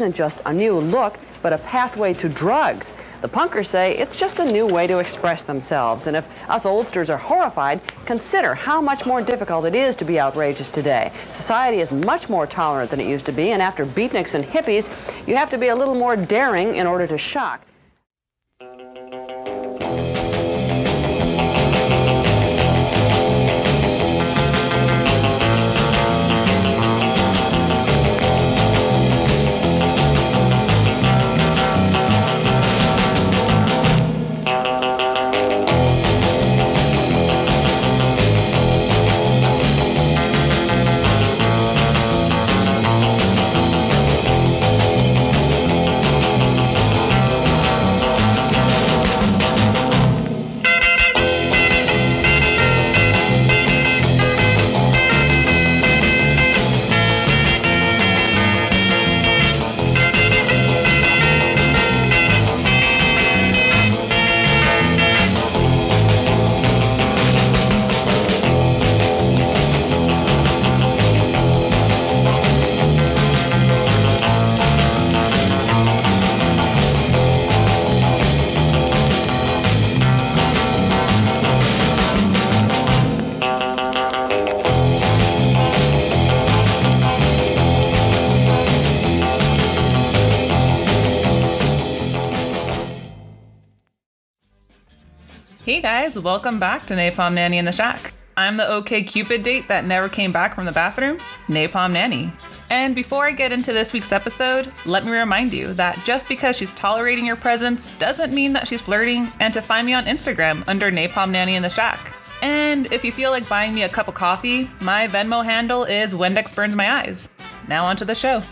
isn't just a new look, but a pathway to drugs. The punkers say it's just a new way to express themselves, and if us oldsters are horrified, consider how much more difficult it is to be outrageous today. Society is much more tolerant than it used to be, and after beatniks and hippies, you have to be a little more daring in order to shock. Hey guys, welcome back to Napalm Nanny in the Shack. I'm the OK Cupid date that never came back from the bathroom, Napalm Nanny. And before I get into this week's episode, let me remind you that just because she's tolerating your presence doesn't mean that she's flirting, and to find me on Instagram under Napalm Nanny in the Shack. And if you feel like buying me a cup of coffee, my Venmo handle is Wendex Burns My Eyes. Now onto the show.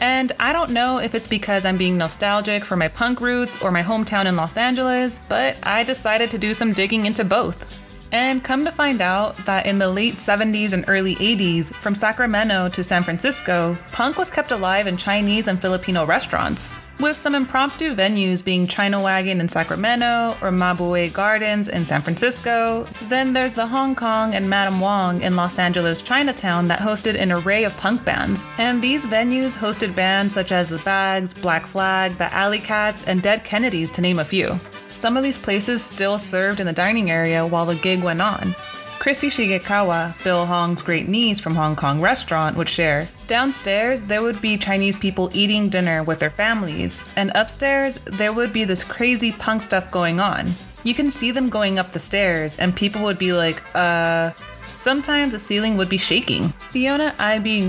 And I don't know if it's because I'm being nostalgic for my punk roots or my hometown in Los Angeles, but I decided to do some digging into both. And come to find out that in the late 70s and early 80s, from Sacramento to San Francisco, punk was kept alive in Chinese and Filipino restaurants, with some impromptu venues being China Wagon in Sacramento or Mabuhay Gardens in San Francisco. Then there's the Hong Kong and Madame Wong in Los Angeles Chinatown that hosted an array of punk bands. And these venues hosted bands such as The Bags, Black Flag, The Alley Cats, and Dead Kennedys, to name a few. Some of these places still served in the dining area while the gig went on. Christy Shigekawa, Bill Hong's great niece from Hong Kong restaurant, would share. Downstairs, there would be Chinese people eating dinner with their families, and upstairs, there would be this crazy punk stuff going on. You can see them going up the stairs, and people would be like, uh. Sometimes the ceiling would be shaking. Fiona I.B.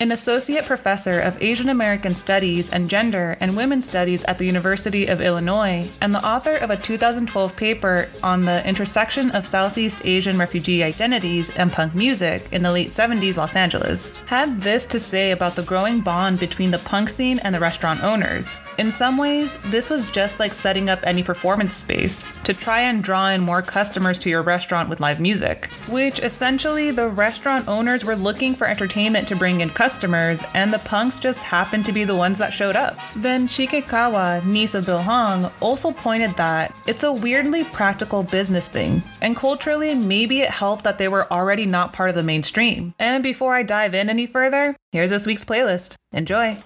An associate professor of Asian American Studies and Gender and Women's Studies at the University of Illinois, and the author of a 2012 paper on the intersection of Southeast Asian refugee identities and punk music in the late 70s Los Angeles, had this to say about the growing bond between the punk scene and the restaurant owners. In some ways, this was just like setting up any performance space to try and draw in more customers to your restaurant with live music, which essentially the restaurant owners were looking for entertainment to bring in customers, and the punks just happened to be the ones that showed up. Then Shigekawa, niece of Bill Hong, also pointed that it's a weirdly practical business thing, and culturally, maybe it helped that they were already not part of the mainstream. And before I dive in any further, here's this week's playlist. Enjoy!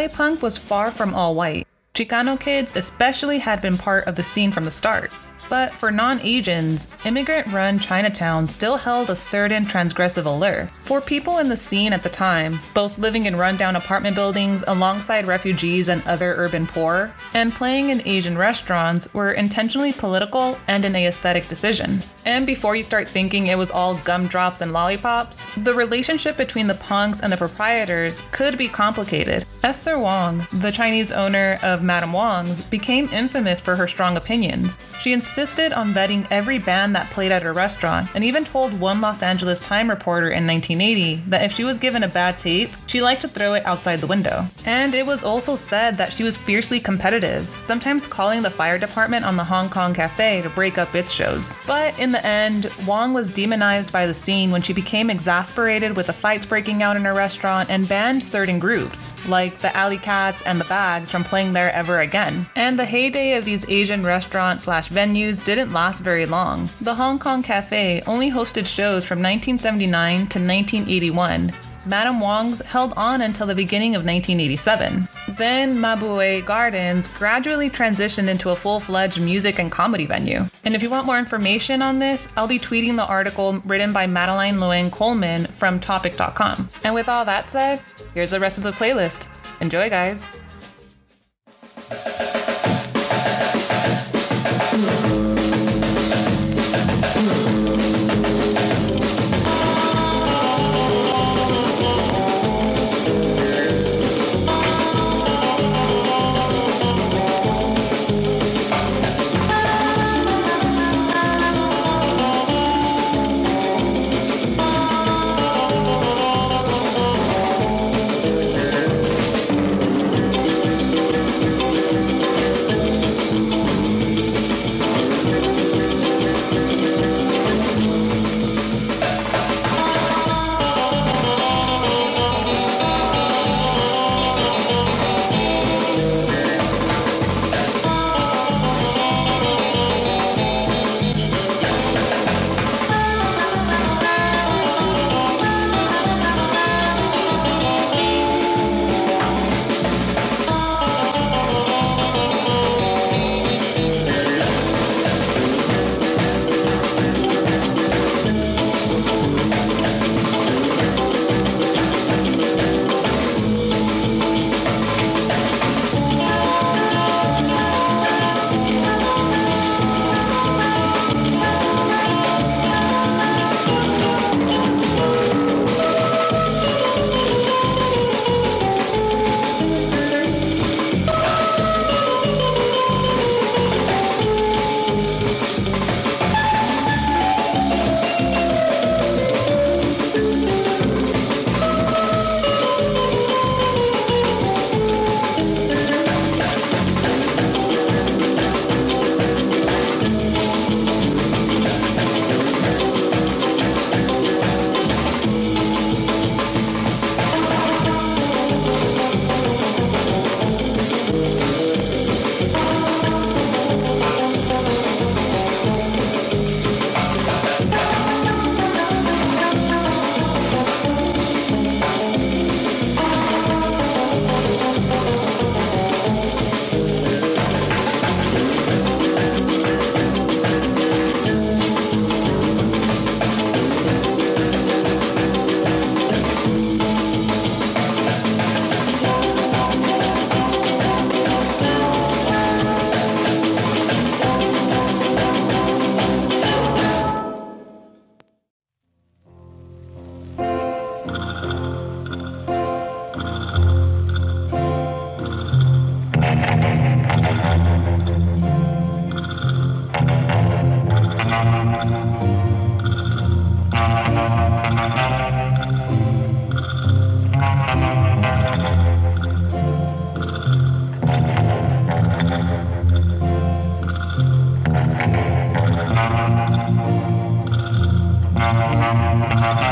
LA Punk was far from all white. Chicano kids, especially, had been part of the scene from the start. But for non Asians, immigrant run Chinatown still held a certain transgressive allure. For people in the scene at the time, both living in rundown apartment buildings alongside refugees and other urban poor, and playing in Asian restaurants were intentionally political and an aesthetic decision. And before you start thinking it was all gumdrops and lollipops, the relationship between the punks and the proprietors could be complicated. Esther Wong, the Chinese owner of Madame Wong's, became infamous for her strong opinions. She insisted on vetting every band that played at her restaurant, and even told one Los Angeles Time reporter in 1980 that if she was given a bad tape, she liked to throw it outside the window. And it was also said that she was fiercely competitive, sometimes calling the fire department on the Hong Kong cafe to break up its shows. But in the end, Wong was demonized by the scene when she became exasperated with the fights breaking out in her restaurant and banned certain groups, like the Alley Cats and the Bags, from playing there ever again. And the heyday of these Asian restaurant slash venues didn't last very long. The Hong Kong Cafe only hosted shows from 1979 to 1981. Madame Wong's held on until the beginning of 1987. Then Mabuhay Gardens gradually transitioned into a full fledged music and comedy venue. And if you want more information on this, I'll be tweeting the article written by Madeline Loewen Coleman from Topic.com. And with all that said, here's the rest of the playlist. Enjoy, guys! Música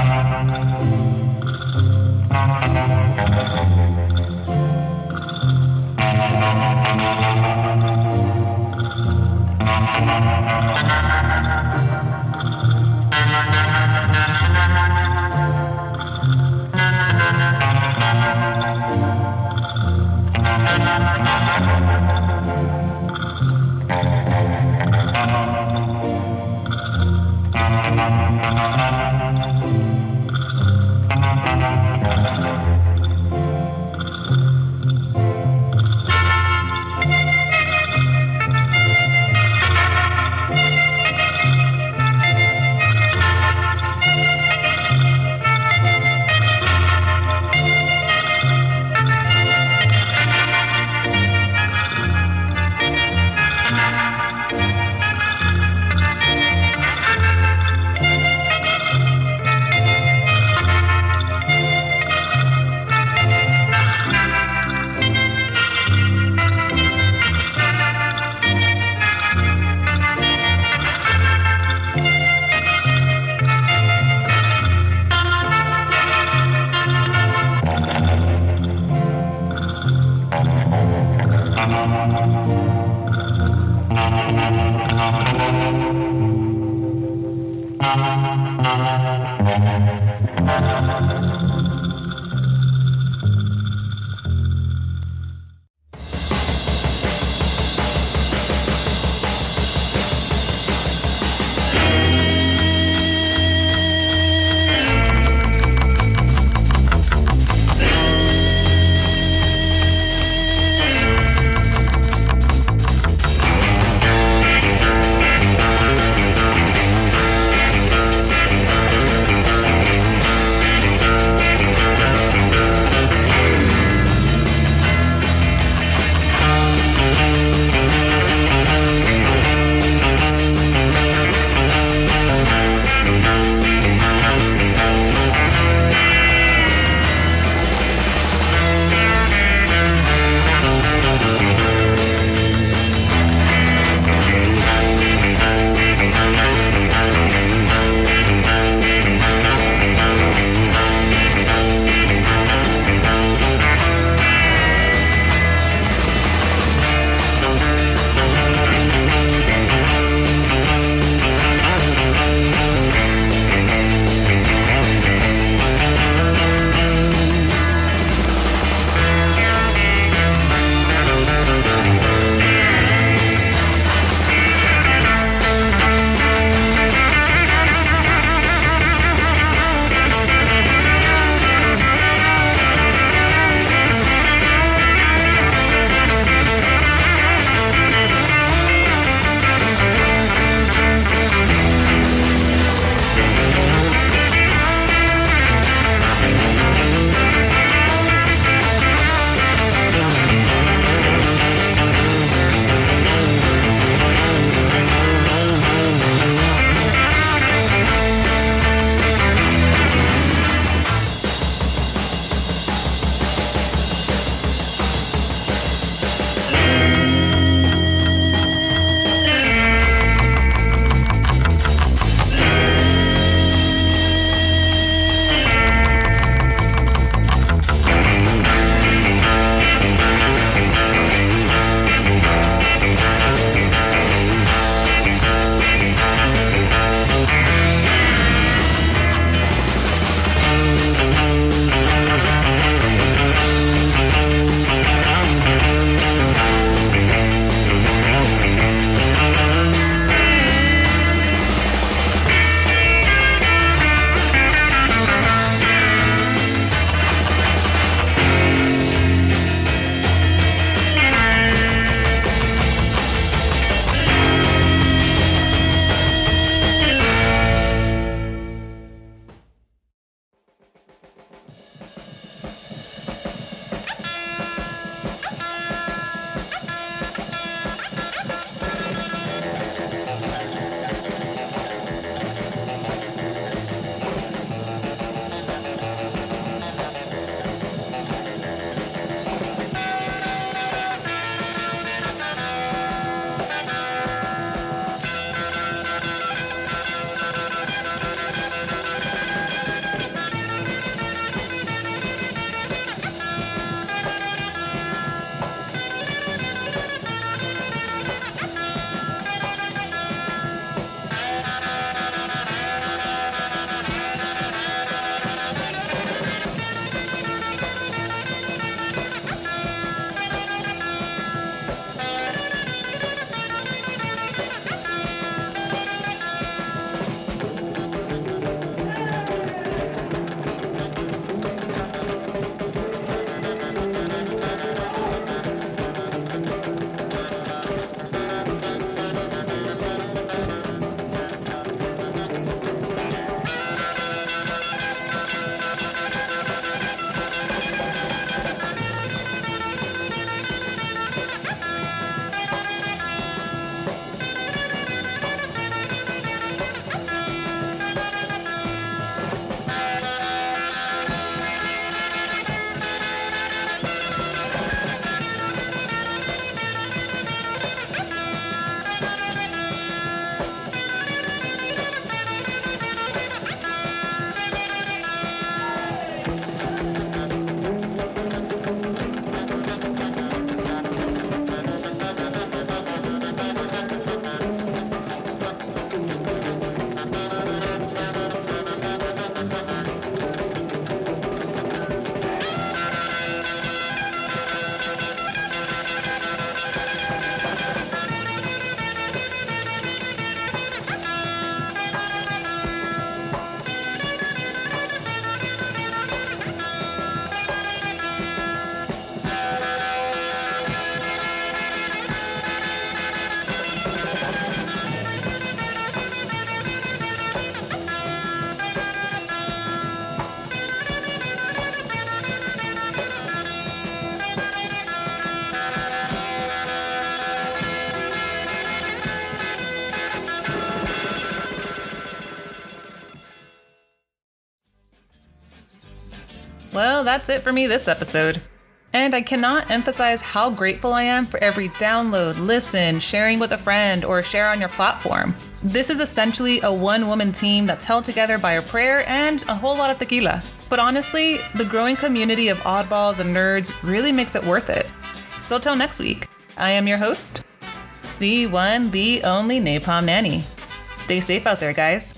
Thank you. That's it for me this episode. And I cannot emphasize how grateful I am for every download, listen, sharing with a friend, or share on your platform. This is essentially a one woman team that's held together by a prayer and a whole lot of tequila. But honestly, the growing community of oddballs and nerds really makes it worth it. So till next week, I am your host, the one, the only Napalm Nanny. Stay safe out there, guys.